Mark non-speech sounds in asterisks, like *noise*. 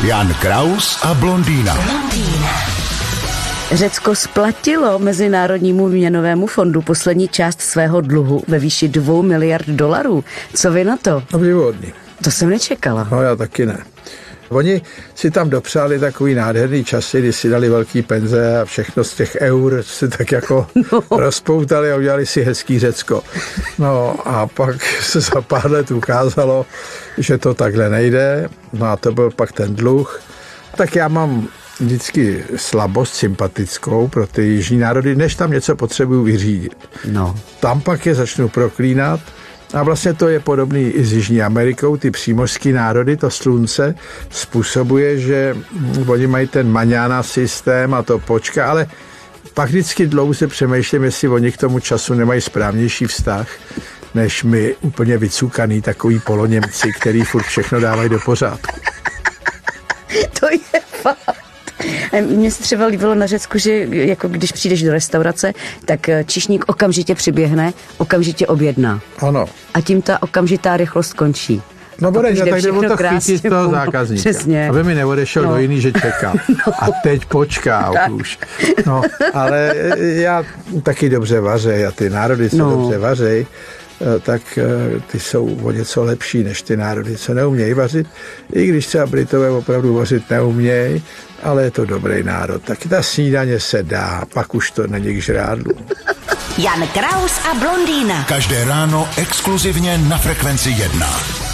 Jan Kraus a blondýna. Řecko splatilo Mezinárodnímu měnovému fondu poslední část svého dluhu ve výši 2 miliard dolarů. Co vy na to? Obdivuhodný. To jsem nečekala. No já taky ne. Oni si tam dopřáli takový nádherný časy, kdy si dali velký penze a všechno z těch eur si tak jako *laughs* no. rozpoutali a udělali si hezký Řecko. No a pak se za pár let ukázalo, že to takhle nejde. No a to byl pak ten dluh. Tak já mám vždycky slabost sympatickou pro ty jižní národy, než tam něco potřebuju vyřídit. No. Tam pak je začnu proklínat a vlastně to je podobný i s Jižní Amerikou. Ty přímořské národy, to slunce, způsobuje, že oni mají ten maňána systém a to počka, ale pak vždycky dlouze přemýšlím, jestli oni k tomu času nemají správnější vztah, než my úplně vycukaný takový poloněmci, který furt všechno dávají do pořádku. *laughs* To je fakt. Mně se třeba líbilo na Řecku, že jako když přijdeš do restaurace, tak eh, čišník okamžitě přiběhne, okamžitě objedná. Ano. A tím ta okamžitá rychlost končí. No bude, že tak jde to krásně chytit toho zákazníka. Přesně. Aby mi neodešel No. do jiný, že čeká. *laughs* A teď počká *laughs* Tak. už. No, ale já taky dobře vařej a ty národy, co No. dobře vařej, eh, tak eh, ty jsou o něco lepší než ty národy, co neumějí vařit. I když třeba Britové opravdu vařit neumějí, ale je to dobrý národ. Taky ta snídaně se dá, pak už to není k žrádlu. Jan Kraus a blondýna. Každé ráno exkluzivně na Frekvenci 1.